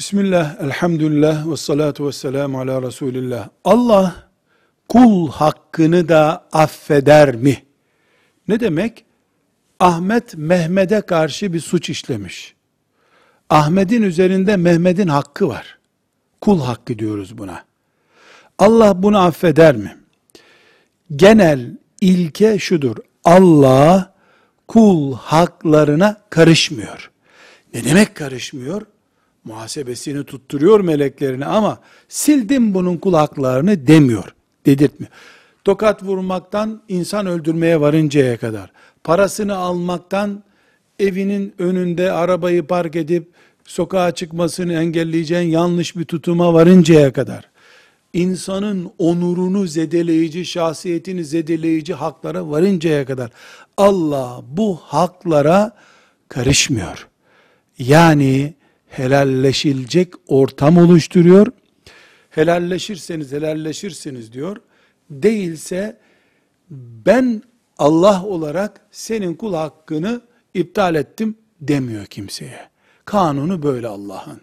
Bismillah, elhamdülillah ve salatu ve selamu ala Resulillah. Allah kul hakkını da affeder mi? Ne demek? Ahmet Mehmet'e karşı bir suç işlemiş. Ahmet'in üzerinde Mehmet'in hakkı var. Kul hakkı diyoruz buna. Allah bunu affeder mi? Genel ilke şudur. Allah kul haklarına karışmıyor. Ne demek karışmıyor? Muhasebesini tutturuyor meleklerine ama sildim bunun kul haklarını demiyor. Dedirtmiyor. Tokat vurmaktan insan öldürmeye varıncaya kadar, parasını almaktan evinin önünde arabayı park edip sokağa çıkmasını engelleyeceğin yanlış bir tutuma varıncaya kadar, insanın onurunu zedeleyici, şahsiyetini zedeleyici haklara varıncaya kadar Allah bu haklara karışmıyor. Yani helalleşilecek ortam oluşturuyor. Helalleşirseniz helalleşirsiniz diyor. Değilse ben Allah olarak senin kul hakkını iptal ettim demiyor kimseye. Kanunu böyle Allah'ın.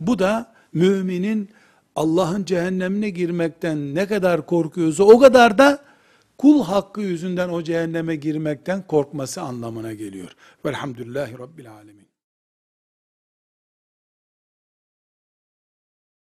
Bu da müminin Allah'ın cehennemine girmekten ne kadar korkuyorsa o kadar da kul hakkı yüzünden o cehenneme girmekten korkması anlamına geliyor. Velhamdülillahi Rabbil Alemin.